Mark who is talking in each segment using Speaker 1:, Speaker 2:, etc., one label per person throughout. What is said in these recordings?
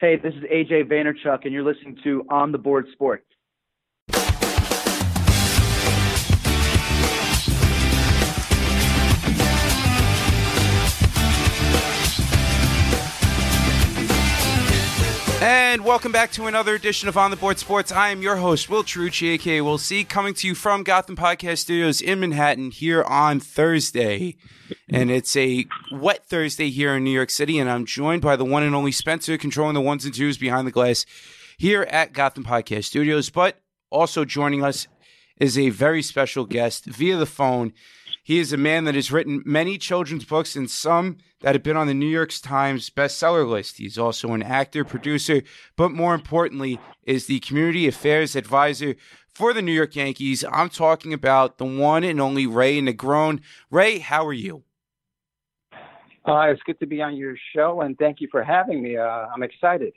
Speaker 1: Hey, this is AJ Vaynerchuk, and you're listening to On the Board Sports.
Speaker 2: And welcome back to another edition of On the Board Sports. I am your host, Will Trucci, aka Will C, coming to you from Gotham Podcast Studios in Manhattan here on Thursday. And it's a wet Thursday here in New York City, and I'm joined by the one and only Spencer, controlling the ones and twos behind the glass here at Gotham Podcast Studios. But also joining us is a very special guest via the phone. He is a man that has written many children's books and some that have been on the New York Times bestseller list. He's also an actor, producer, but more importantly, is the community affairs advisor for the New York Yankees. I'm talking about the one and only Ray Negron. Ray, how are you?
Speaker 3: Uh, it's good to be on your show, and thank you for having me. Uh, I'm excited.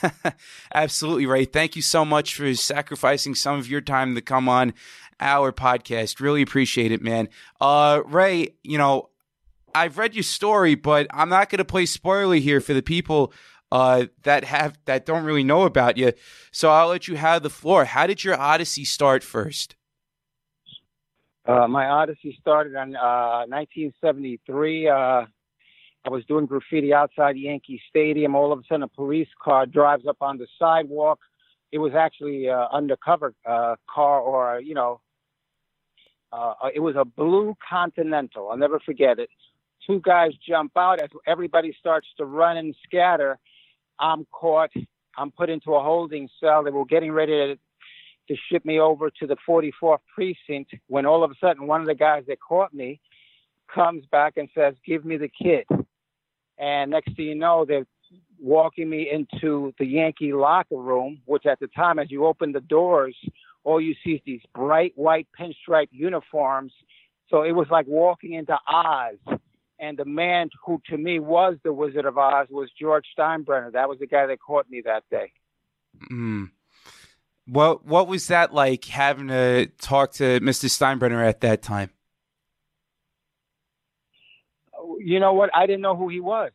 Speaker 2: Absolutely, Ray. Thank you so much for sacrificing some of your time to come on our podcast. Really appreciate it, man. Uh, Ray, you know, I've read your story, but I'm not going to play spoiler here for the people uh, that have that don't really know about you. So I'll let you have the floor. How did your odyssey start first?
Speaker 3: Uh, my odyssey started in uh, 1973. Uh, I was doing graffiti outside Yankee Stadium. All of a sudden, a police car drives up on the sidewalk. It was actually an undercover uh, car, or you know, uh, it was a blue Continental. I'll never forget it. Two guys jump out as everybody starts to run and scatter. I'm caught. I'm put into a holding cell. They were getting ready to, to ship me over to the 44th precinct when all of a sudden one of the guys that caught me comes back and says, "Give me the kid." And next thing you know, they're walking me into the Yankee locker room, which at the time, as you open the doors, all you see is these bright white pinstripe uniforms. So it was like walking into Oz. And the man who to me was the Wizard of Oz was George Steinbrenner. That was the guy that caught me that day.
Speaker 2: Mm. What what was that like having to talk to Mr. Steinbrenner at that time?
Speaker 3: You know what? I didn't know who he was.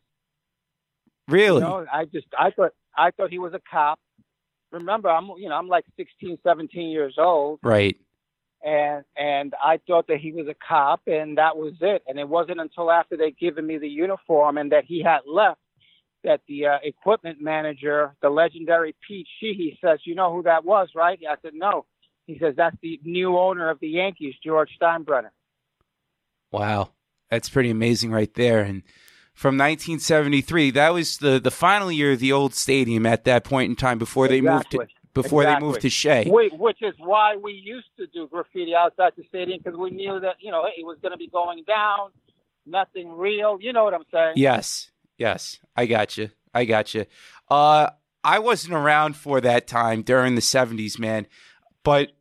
Speaker 2: Really?
Speaker 3: You know, I just I thought I thought he was a cop remember I'm you know I'm like 16, 17 years old.
Speaker 2: Right.
Speaker 3: And and I thought that he was a cop and that was it. And it wasn't until after they'd given me the uniform and that he had left that the uh, equipment manager, the legendary Pete Sheehy, says, "You know who that was, right?" I said, "No." He says, "That's the new owner of the Yankees, George Steinbrenner."
Speaker 2: Wow, that's pretty amazing, right there. And from 1973. That was the the final year of the old stadium at that point in time before they
Speaker 3: exactly.
Speaker 2: moved to before
Speaker 3: exactly.
Speaker 2: they moved to Shea.
Speaker 3: Wait, which is why we used to do graffiti outside the stadium because we knew that you know it was going to be going down, nothing real. You know what I'm saying?
Speaker 2: Yes, yes, I got you. I got you. Uh, I wasn't around for that time during the 70s, man, but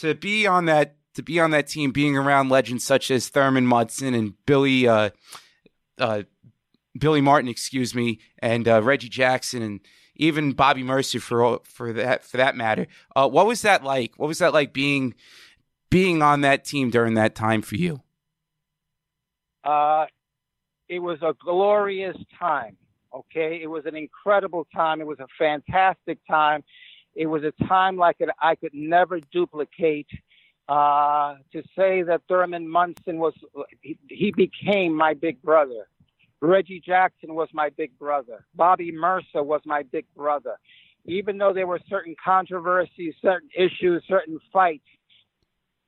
Speaker 2: to be on that to be on that team, being around legends such as Thurman Munson and Billy. Uh, uh, Billy Martin, excuse me, and uh, Reggie Jackson, and even Bobby Murcer for for that for that matter. Uh, what was that like? What was that like being being on that team during that time for you?
Speaker 3: Uh, it was a glorious time. Okay, it was an incredible time. It was a fantastic time. It was a time like it I could never duplicate. Uh, to say that Thurman Munson was, he, he became my big brother. Reggie Jackson was my big brother. Bobby Murcer was my big brother. Even though there were certain controversies, certain issues, certain fights,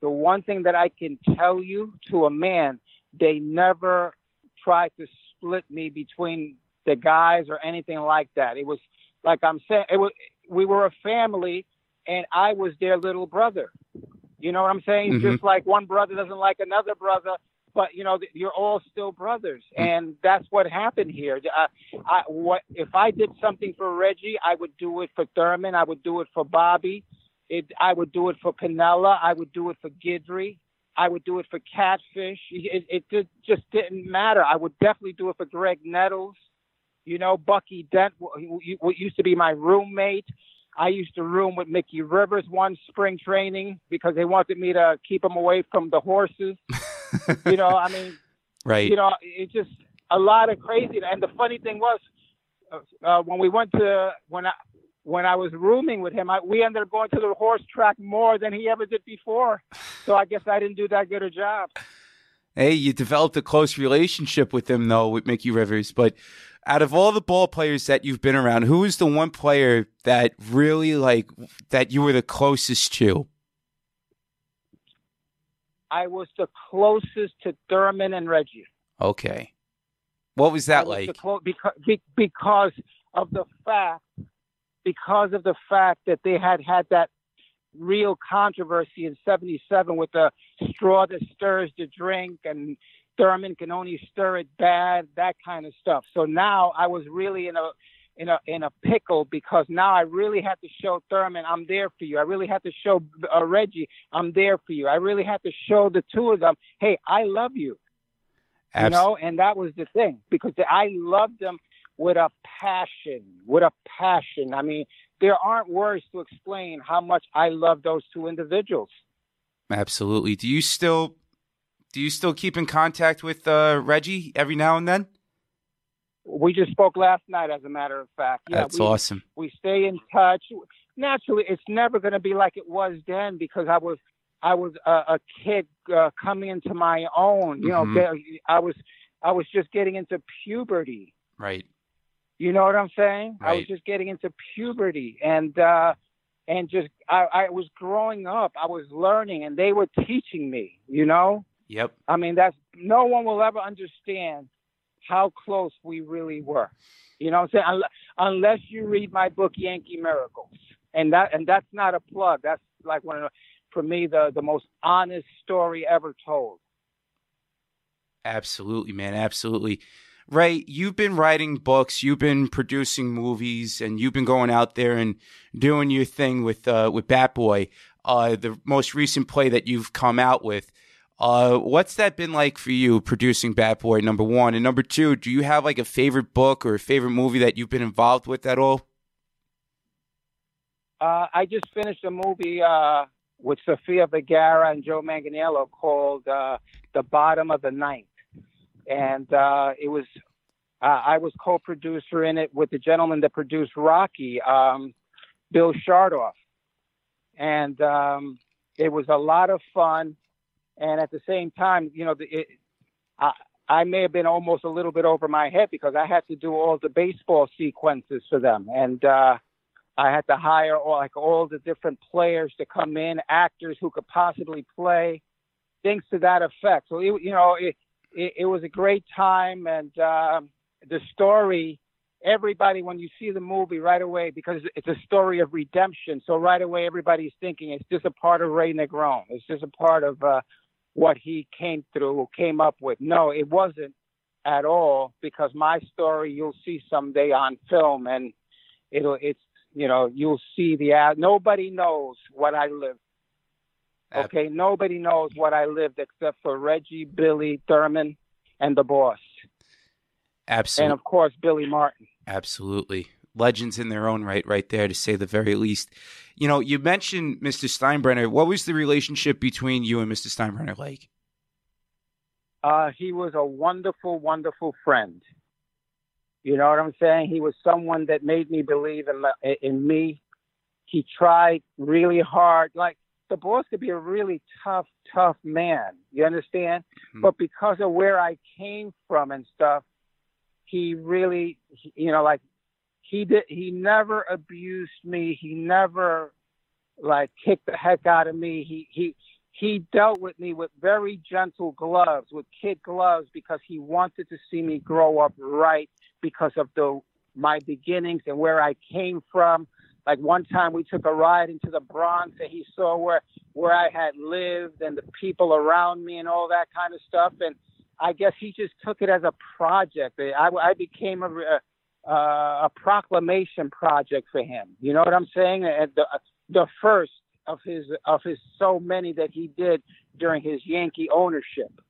Speaker 3: the one thing that I can tell you to a man, they never tried to split me between the guys or anything like that. It was like I'm saying, it was we were a family, and I was their little brother. You know what I'm saying? Mm-hmm. Just like one brother doesn't like another brother, but you know you're all still brothers, hmm. and that's what happened here. I, uh, I, what if I did something for Reggie? I would do it for Thurman. I would do it for Bobby. It, I would do it for Piniella. I would do it for Guidry. I would do it for Catfish. It, it, it just didn't matter. I would definitely do it for Graig Nettles. You know, Bucky Dent, who used to be my roommate. I used to room with Mickey Rivers one spring training because they wanted me to keep him away from the horses. you know, I mean,
Speaker 2: right?
Speaker 3: You know, it's just a lot of crazy. And the funny thing was, uh, when we went to when I when I was rooming with him, I, we ended up going to the horse track more than he ever did before. So I guess I didn't do that good a job.
Speaker 2: Hey, you developed a close relationship with him though, with Mickey Rivers. But out of all the ball players that you've been around, who is the one player that really like that you were the closest to?
Speaker 3: I was the closest to Thurman and Reggie.
Speaker 2: Okay. What was that
Speaker 3: was
Speaker 2: like?
Speaker 3: Clo- because, because of the fact, because of the fact that they had had that real controversy in '77 with the straw that stirs the drink, and Thurman can only stir it bad, that kind of stuff. So now I was really in a in a in a pickle because now I really had to show Thurman I'm there for you. I really had to show uh, Reggie I'm there for you. I really had to show the two of them, hey, I love you.
Speaker 2: Abs-
Speaker 3: you know, and that was the thing because I loved them with a passion, with a passion. I mean, there aren't words to explain how much I love those two individuals.
Speaker 2: Absolutely. Do you still do you still keep in contact with uh, Reggie every now and then?
Speaker 3: We just spoke last night, as a matter of fact. Yeah,
Speaker 2: That's
Speaker 3: we,
Speaker 2: awesome.
Speaker 3: We stay in touch. Naturally, it's never going to be like it was then because I was I was a, a kid uh, coming into my own. You know,
Speaker 2: Mhm.
Speaker 3: I was I was just getting into puberty.
Speaker 2: Right.
Speaker 3: You know what I'm saying? I was just getting into puberty and uh and just I, I was growing up. I was learning and they were teaching me, you know?
Speaker 2: Yep.
Speaker 3: I mean that's no one will ever understand how close we really were. You know what I'm saying? Unless, you read my book Yankee Miracles. And that and that's not a plug. That's like one of the, for me the the most honest story ever told.
Speaker 2: Absolutely, man. Absolutely. Ray, you've been writing books, you've been producing movies, and you've been going out there and doing your thing with uh, with Bat Boy, uh, the most recent play that you've come out with. Uh, what's that been like for you producing Bat Boy? Number one, and number two, do you have like a favorite book or a favorite movie that you've been involved with at all?
Speaker 3: Uh, I just finished a movie uh, with Sofia Vergara and Joe Manganiello called uh, "The Bottom of the Ninth," and uh, it was uh, I was co-producer in it with the gentleman that produced Rocky, um, Bill Chartoff, and um, it was a lot of fun. And at the same time, you know, it, I, I may have been almost a little bit over my head because I had to do all the baseball sequences for them, and uh, I had to hire all, like all the different players to come in, actors who could possibly play, things to that effect. So it, you know, it, it it was a great time, and um, the story. Everybody, when you see the movie right away, because it's a story of redemption, so right away everybody's thinking it's just a part of Ray Negron. It's just a part of uh, what he came through, came up with. No, it wasn't at all, because my story you'll see someday on film, and it'll it's you know you'll see the ad. Nobody knows what I lived. Okay, nobody knows what I lived except for Reggie, Billy, Thurman, and the boss,
Speaker 2: Absolutely.
Speaker 3: and of course Billy Martin.
Speaker 2: Absolutely. Legends in their own right, right there, to say the very least. You know, you mentioned Mr. Steinbrenner. What was the relationship between you and Mr. Steinbrenner like?
Speaker 3: Uh, he was a wonderful, wonderful friend. You know what I'm saying? He was someone that made me believe in in me. He tried really hard. Like the boss could be a really tough, tough man. You understand?
Speaker 2: Mhm.
Speaker 3: But because of where I came from and stuff, he really, you know, like he did. He never abused me. He never like kicked the heck out of me. He he he dealt with me with very gentle gloves, with kid gloves, because he wanted to see me grow up right because of the my beginnings and where I came from. Like one time we took a ride into the Bronx and he saw where where I had lived and the people around me and all that kind of stuff. And I guess he just took it as a project. I, I became a, a a proclamation project for him. You know what I'm saying? The the first of his of his so many that he did during his Yankee ownership.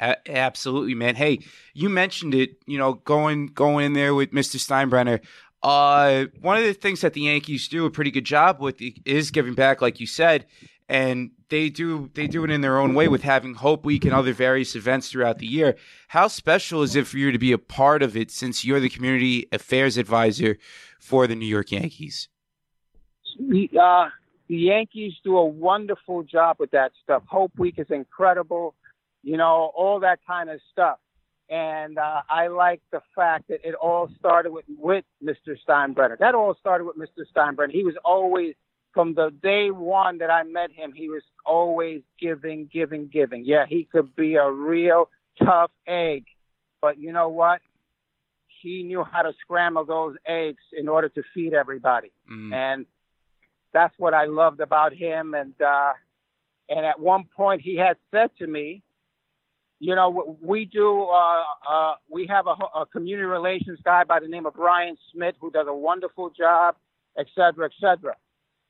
Speaker 2: Absolutely, man. Hey, you mentioned it. You know, going going in there with Mr. Steinbrenner. Uh, one of the things that the Yankees do a pretty good job with is giving back, like you said. And they do they do it in their own way with having Hope Week and other various events throughout the year. How special is it for you to be a part of it since you're the community affairs advisor for the New York Yankees?
Speaker 3: Uh, the Yankees do a wonderful job with that stuff. Hope Week is incredible, you know, all that kind of stuff. And uh, I like the fact that it all started with, with Mr. Steinbrenner. That all started with Mr. Steinbrenner. He was always, from the day one that I met him, he was always giving, giving, giving. Yeah, he could be a real tough egg. But you know what? He knew how to scramble those eggs in order to feed everybody.
Speaker 2: Mm.
Speaker 3: And that's what I loved about him. And uh, and at one point, he had said to me, you know, we do. Uh, uh, we have a, a community relations guy by the name of Brian Smith who does a wonderful job, et cetera, et cetera.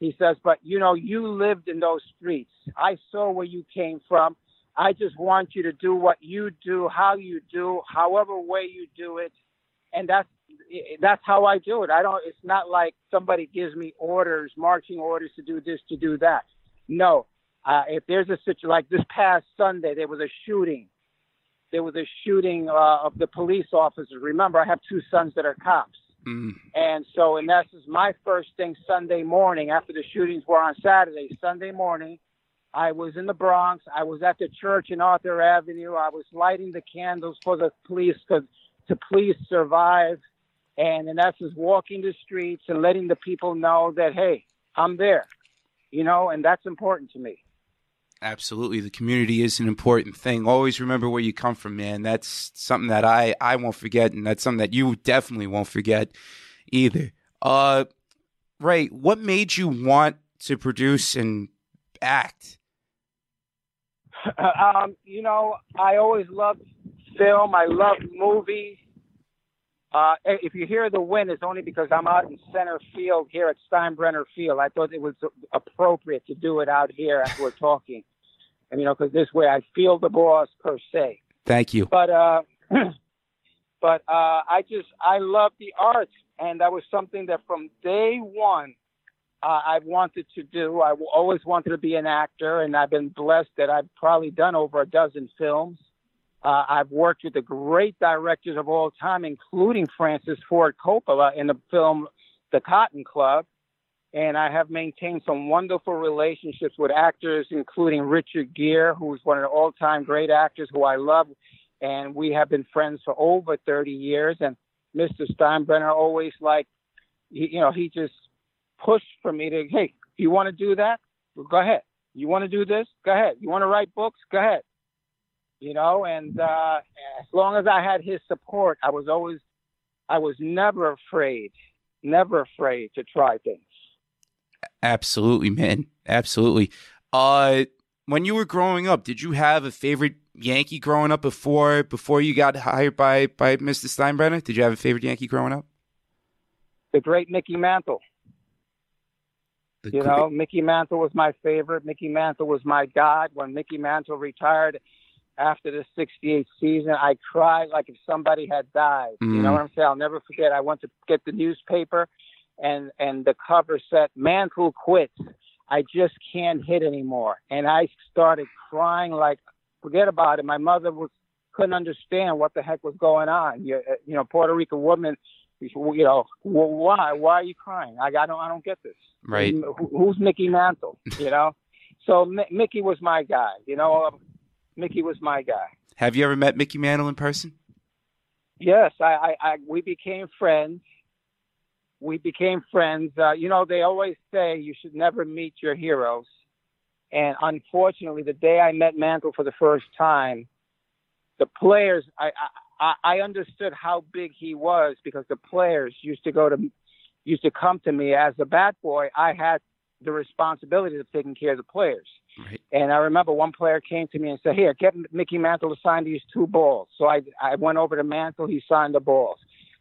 Speaker 3: He says, but you know, you lived in those streets. I saw where you came from. I just want you to do what you do, how you do, however way you do it, and that's that's how I do it. I don't. It's not like somebody gives me orders, marching orders to do this, to do that. No. Uh, if there's a situation like this past Sunday, there was a shooting. There was a shooting uh, of the police officers. Remember, I have two sons that are cops.
Speaker 2: Mm.
Speaker 3: And so, in essence, my first thing Sunday morning after the shootings were on Saturday, Sunday morning, I was in the Bronx. I was at the church in Arthur Avenue. I was lighting the candles for the police to, to please survive. And in essence, walking the streets and letting the people know that, hey, I'm there, you know, and that's important to me.
Speaker 2: Absolutely. The community is an important thing. Always remember where you come from, man. That's something that I, I won't forget, and that's something that you definitely won't forget either. Uh, Ray, what made you want to produce and act?
Speaker 3: um, you know, I always loved film. I loved movies. Uh, if you hear the wind, it's only because I'm out in center field here at Steinbrenner Field. I thought it was appropriate to do it out here as we're talking, you know, because this way I feel the boss per se.
Speaker 2: Thank you.
Speaker 3: But uh, but uh, I just I love the arts, and that was something that from day one uh, I wanted to do. I always wanted to be an actor, and I've been blessed that I've probably done over a dozen films. Uh, I've worked with the great directors of all time, including Francis Ford Coppola in the film The Cotton Club. And I have maintained some wonderful relationships with actors, including Richard Gere, who's one of the all time great actors who I love. And we have been friends for over 30 years. And Mr. Steinbrenner always like, you know, he just pushed for me to, hey, you want to do that? Well, go ahead. You want to do this? Go ahead. You want to write books? Go ahead you know and uh as long as i had his support i was always i was never afraid never afraid to try things
Speaker 2: absolutely man absolutely uh when you were growing up did you have a favorite yankee growing up before before you got hired by by mr steinbrenner did you have a favorite yankee growing up
Speaker 3: the great mickey mantle
Speaker 2: the
Speaker 3: you know mickey mantle was my favorite mickey mantle was my god when mickey mantle retired after the 68 season, I cried like if somebody had died. Mm. You know what I'm saying? I'll never forget. I went to get the newspaper and, and the cover said, Mantle quits. I just can't hit anymore. And I started crying like, forget about it. My mother was, couldn't understand what the heck was going on. You, you know, Puerto Rican woman, you know, well, why? Why are you crying? I, I don't, I don't get this.
Speaker 2: Right.
Speaker 3: Who, who's Mickey Mantle? You know? so M- Mickey was my guy. You know, um, Mickey was my guy.
Speaker 2: Have you ever met Mickey Mantle in person?
Speaker 3: Yes, I, I, I we became friends. We became friends. Uh, you know, they always say you should never meet your heroes. And unfortunately, the day I met Mantle for the first time, the players, I, I, I understood how big he was because the players used to go to, used to come to me as a bat boy. I had the responsibility of taking care of the players.
Speaker 2: Right.
Speaker 3: And I remember one player came to me and said, "Here, get Mickey Mantle to sign these two balls." So I I went over to Mantle. He signed the balls.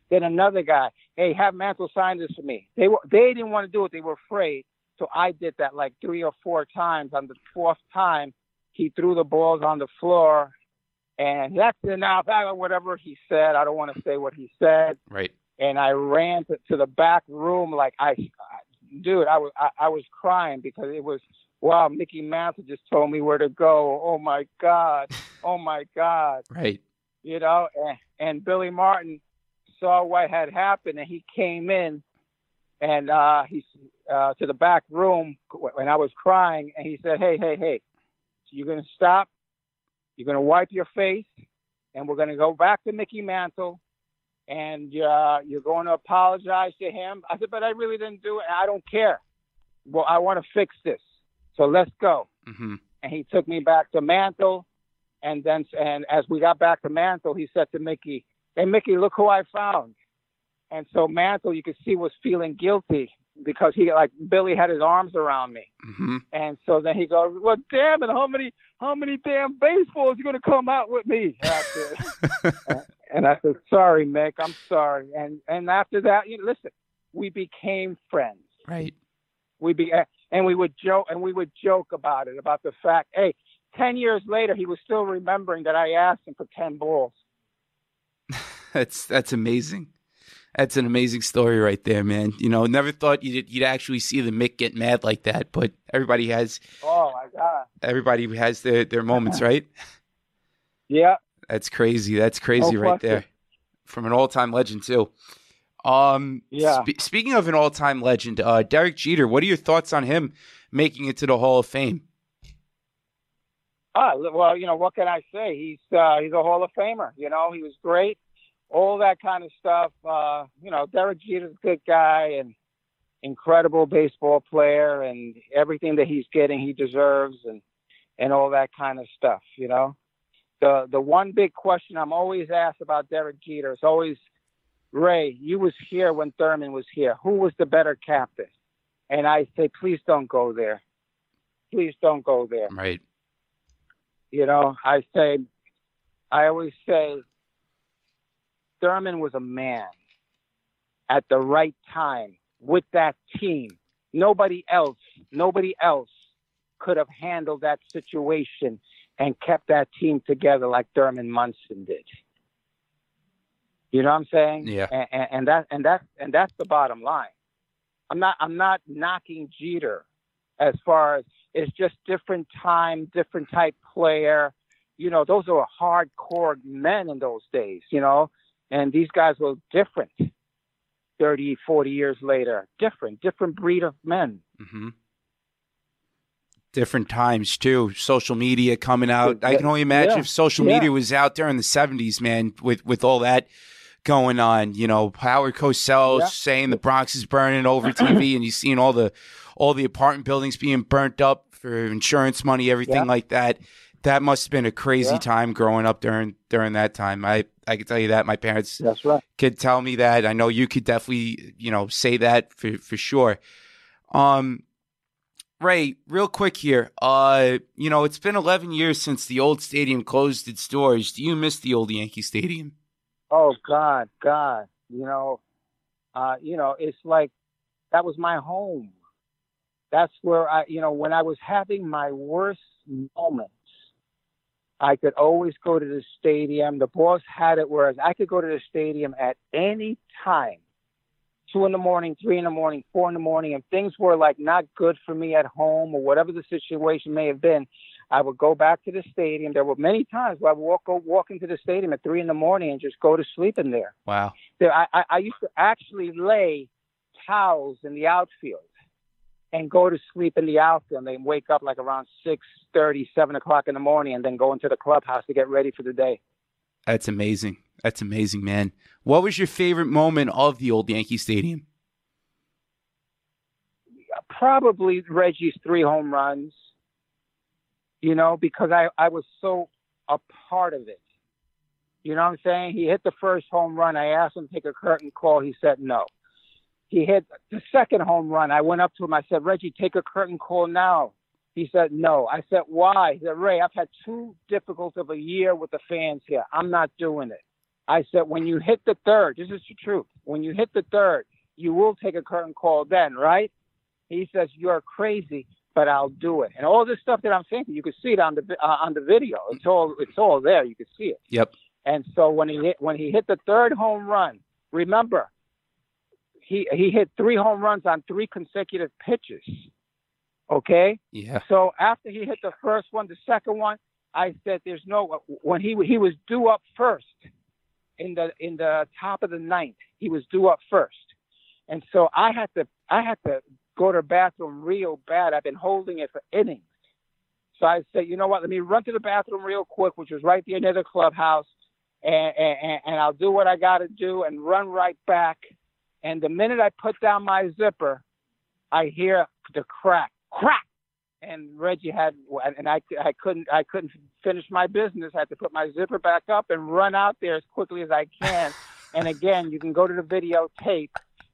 Speaker 3: Then another guy, "Hey, have Mantle sign this for me." They were they didn't want to do it. They were afraid. So I did that like three or four times. On the fourth time, he threw the balls on the floor, and that's enough. Whatever he said, I don't want to say what he said.
Speaker 2: Right.
Speaker 3: And I ran to, to the back room like I, dude, I was I, I was crying because it was wow, Mickey Mantle just told me where to go. Oh my God. Oh my God.
Speaker 2: Right.
Speaker 3: You know, and, and Billy Martin saw what had happened and he came in and uh he's uh to the back room when I was crying and he said, Hey, hey, hey, you're gonna stop, you're gonna wipe your face, and we're gonna go back to Mickey Mantle and uh, you're going to apologize to him. I said, but I really didn't do it. I don't care. Well, I want to fix this. So let's go.
Speaker 2: hmm
Speaker 3: And he took me back to Mantle. And then, and as we got back to Mantle, he said to Mickey, Hey, Mickey, look who I found. And so Mantle, you could see, was feeling guilty because he, like, Billy had his arms around me.
Speaker 2: hmm
Speaker 3: And so then he goes, Well, damn it, how many, how many damn baseballs you going to come out with me? After? And I said, "Sorry, Mick. I'm sorry." And and after that, you know, listen, we became friends.
Speaker 2: Right.
Speaker 3: We be and we would joke and we would joke about it about the fact, hey, ten years later, he was still remembering that I asked him for ten balls.
Speaker 2: That's that's amazing. That's an amazing story right there, man. You know, never thought you'd you'd actually see the Mick get mad like that, but everybody has
Speaker 3: Oh my God!
Speaker 2: everybody has their their moments, right?
Speaker 3: Yeah,
Speaker 2: That's crazy. That's crazy
Speaker 3: No
Speaker 2: right there. From an all-time legend too. Um
Speaker 3: Yeah.
Speaker 2: spe- speaking of an all-time legend, uh Derek Jeter, what are your thoughts on him making it to the Hall of Fame?
Speaker 3: Ah, well, you know what can I say? He's uh, he's a Hall of Famer. You know, he was great, all that kind of stuff. Uh, you know, Derek Jeter's a good guy and incredible baseball player, and everything that he's getting, he deserves, and and all that kind of stuff. You know, the the one big question I'm always asked about Derek Jeter is always, Ray, you was here when Thurman was here. Who was the better captain? And I say, please don't go there. Please don't go there.
Speaker 2: Right.
Speaker 3: You know, I say, I always say, Thurman was a man at the right time with that team. Nobody else, nobody else could have handled that situation and kept that team together like Thurman Munson did. You know what I'm saying?
Speaker 2: Yeah.
Speaker 3: And, and, and that and that and that's the bottom line. I'm not I'm not knocking Jeter as far as it's just different time, different type player. You know, those are hardcore men in those days, you know, and these guys were different 30, 40 years later. Different, different breed of men.
Speaker 2: hmm Different times too. Social media coming out. I can only imagine
Speaker 3: Yeah.
Speaker 2: if social
Speaker 3: Yeah.
Speaker 2: media was out there in the seventies, man, with with all that going on. You know, Howard Cosell
Speaker 3: Yeah.
Speaker 2: saying the Bronx is burning over TV, and you seeing all the all the apartment buildings being burnt up for insurance money, everything
Speaker 3: Yeah.
Speaker 2: like that. That must have been a crazy
Speaker 3: Yeah.
Speaker 2: time growing up during during that time. I I can tell you that my parents
Speaker 3: That's right.
Speaker 2: could tell me that. I know you could definitely, you know, say that for for sure. Um, Ray, real quick here. Uh, you know, it's been 11 years since the old stadium closed its doors. Do you miss the old Yankee Stadium?
Speaker 3: Oh God, God, you know, uh, you know, it's like that was my home. That's where I, you know, when I was having my worst moments, I could always go to the stadium. The boss had it whereas I could go to the stadium at any time. Two in the morning, three in the morning, four in the morning, and things were like not good for me at home or whatever the situation may have been. I would go back to the stadium. There were many times where I would walk go, walk into the stadium at three in the morning and just go to sleep in there.
Speaker 2: Wow.
Speaker 3: There, I, I, I used to actually lay towels in the outfield and go to sleep in the outfield and then wake up like around six thirty, seven o'clock in the morning and then go into the clubhouse to get ready for the day.
Speaker 2: That's amazing. That's amazing, man. What was your favorite moment of the old Yankee Stadium?
Speaker 3: Probably Reggie's three home runs, you know, because I, I was so a part of it. You know what I'm saying? He hit the first home run. I asked him to take a curtain call. He said no. He hit the second home run. I went up to him. I said, Reggie, take a curtain call now. He said no. I said, why? He said, Ray, I've had too difficult of a year with the fans here. I'm not doing it. I said, when you hit the third, this is the truth. When you hit the third, you will take a curtain call then, right? He says, you're crazy, but I'll do it. And all this stuff that I'm saying, you can see it on the uh, on the video. It's all it's all there. You can see it.
Speaker 2: Yep.
Speaker 3: And so when he hit when he hit the third home run, remember, he he hit three home runs on three consecutive pitches. Okay.
Speaker 2: Yeah.
Speaker 3: So after he hit the first one, the second one, I said, "There's no." When he he was due up first in the in the top of the ninth, he was due up first, and so I had to I had to go to the bathroom real bad. I've been holding it for innings. So I said, you know what? Let me run to the bathroom real quick, which was right there near the clubhouse, and and, and I'll do what I got to do and run right back. And the minute I put down my zipper, I hear the crack, crack, and Reggie had, and I, I couldn't, I couldn't finish my business. I had to put my zipper back up and run out there as quickly as I can. and again, you can go to the videotape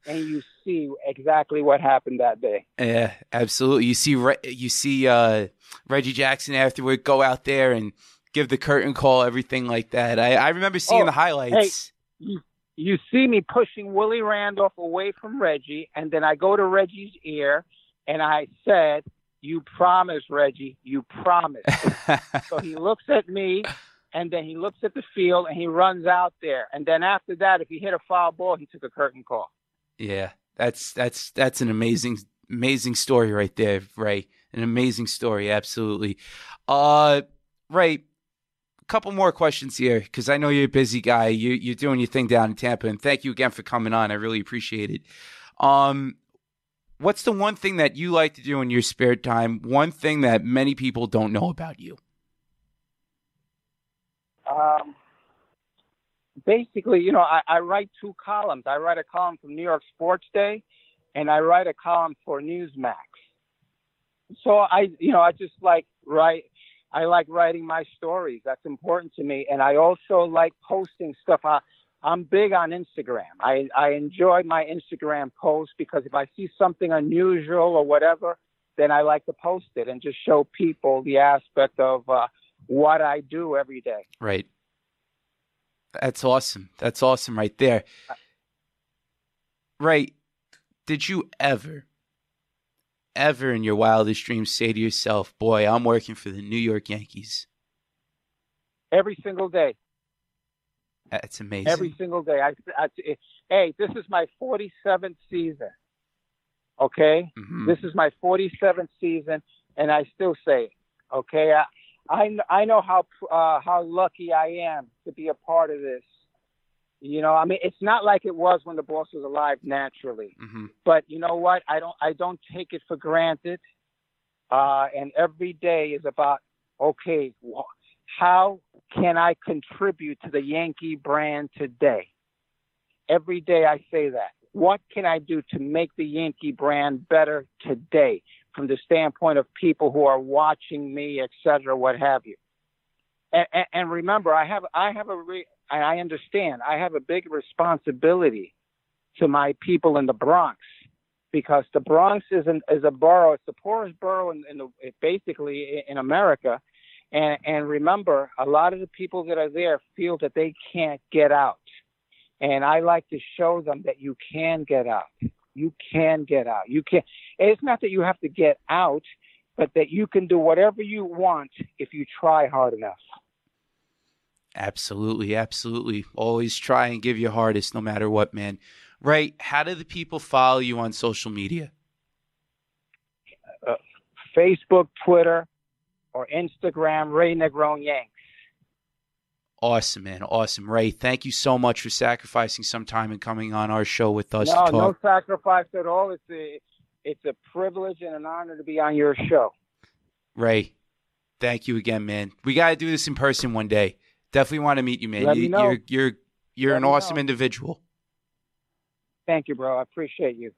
Speaker 3: and you see exactly what happened that day.
Speaker 2: Yeah, absolutely. You see, you see uh, Reggie Jackson afterward go out there and give the curtain call, everything like that. I, I remember seeing
Speaker 3: Oh,
Speaker 2: the highlights.
Speaker 3: Hey, you, you see me pushing Willie Randolph away from Reggie, and then I go to Reggie's ear and I said, "You promise, Reggie. You promise. so he looks at me, and then he looks at the field and he runs out there. And then after that, if he hit a foul ball, he took a curtain call.
Speaker 2: yeah, that's that's that's an amazing amazing story right there, Ray. An amazing story, absolutely. Uh, Ray, couple more questions here because I know you're a busy guy. You you're doing your thing down in Tampa, and thank you again for coming on. I really appreciate it. Um, what's the one thing that you like to do in your spare time? One thing that many people don't know about you.
Speaker 3: Um, basically, you know, I, I write two columns. I write a column for New York Sports Day, and I write a column for Newsmax. So I, you know, I just like write. I like writing my stories. That's important to me, and I also like posting stuff. I, I'm big on Instagram. I, I enjoy my Instagram posts because if I see something unusual or whatever, then I like to post it and just show people the aspect of uh, what I do every day.
Speaker 2: Right. That's awesome. That's awesome right there. Right. Did you ever, ever in your wildest dreams say to yourself, boy, I'm working for the New York Yankees?
Speaker 3: Every single day.
Speaker 2: That's amazing.
Speaker 3: every single day. I, I, hey, this is my 47th season. Okay,
Speaker 2: Mhm.
Speaker 3: this is my 47th season, and I still say it. Okay, I I, I know how uh, how lucky I am to be a part of this. You know, I mean, it's not like it was when the boss was alive naturally.
Speaker 2: Mhm.
Speaker 3: But you know what? I don't I don't take it for granted. Uh, and every day is about okay, how can I contribute to the Yankee brand today? Every day I say that. What can I do to make the Yankee brand better today from the standpoint of people who are watching me, et cetera, what have you? And, and, and remember, I have I have a re, I understand I have a big responsibility to my people in the Bronx because the Bronx is an, is a borough. It's the poorest borough in, in the basically in America. And and remember, a lot of the people that are there feel that they can't get out. And I like to show them that you can get out. You can get out. You can. It's not that you have to get out, but that you can do whatever you want if you try hard enough.
Speaker 2: Absolutely, absolutely. Always try and give your hardest no matter what, man. Right. How do the people follow you on social media?
Speaker 3: Uh, Facebook, Twitter, or Instagram, Ray Negron Yanks.
Speaker 2: Awesome, man. Awesome. Ray, thank you so much for sacrificing some time and coming on our show with us
Speaker 3: No, no sacrifice at all. It's a, it's a privilege and an honor to be on your show.
Speaker 2: Ray, thank you again, man. We got to do this in person one day. Definitely want to meet you, man.
Speaker 3: Let
Speaker 2: you,
Speaker 3: know.
Speaker 2: You're you're you're
Speaker 3: Let
Speaker 2: an awesome
Speaker 3: know.
Speaker 2: individual.
Speaker 3: Thank you, bro. I appreciate you.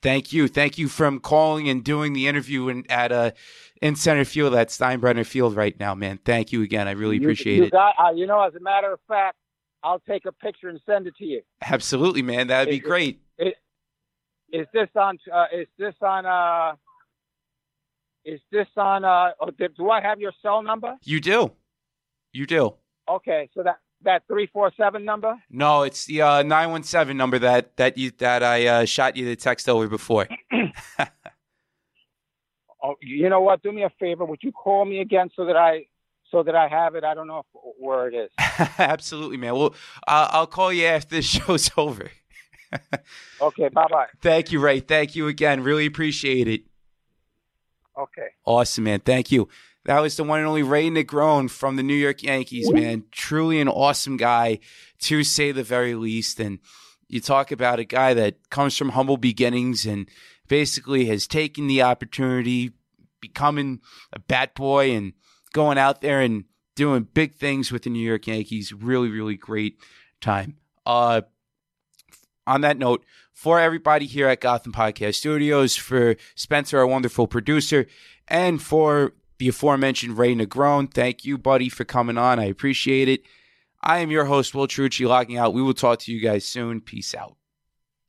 Speaker 2: Thank you. Thank you from calling and doing the interview in, at uh, in center field at Steinbrenner Field right now, man. Thank you again. I really
Speaker 3: You-
Speaker 2: appreciate
Speaker 3: you
Speaker 2: it.
Speaker 3: Got, uh, you know, as a matter of fact, I'll take a picture and send it to you.
Speaker 2: Absolutely, man. That'd be
Speaker 3: It- it-
Speaker 2: great.
Speaker 3: Is this on? Uh, is this on? Uh, is this on? Uh, oh, do I have your cell number?
Speaker 2: You do. You do.
Speaker 3: Okay, so that that three four seven number.
Speaker 2: No, it's the uh, nine one seven number that that you that I uh, shot you the text over before.
Speaker 3: Oh, you know what? Do me a favor. Would you call me again so that I so that I have it? I don't know if, where it is.
Speaker 2: Absolutely, man. Well, uh, I'll call you after this show's over.
Speaker 3: Okay, bye bye.
Speaker 2: Thank you, Ray. Thank you again. Really appreciate it.
Speaker 3: Okay.
Speaker 2: Awesome, man. Thank you. That was the one and only Ray Negron from the New York Yankees, man. Truly an awesome guy, to say the very least. And you talk about a guy that comes from humble beginnings and basically has taken the opportunity, becoming a bat boy and going out there and doing big things with the New York Yankees. Really, really great time. Uh, on that note, for everybody here at Gotham Podcast Studios, for Spencer, our wonderful producer, and for the aforementioned Ray Negron, thank you, buddy, for coming on. I appreciate it. I am your host, Will Trucci, logging out. We will talk to you guys soon. Peace out.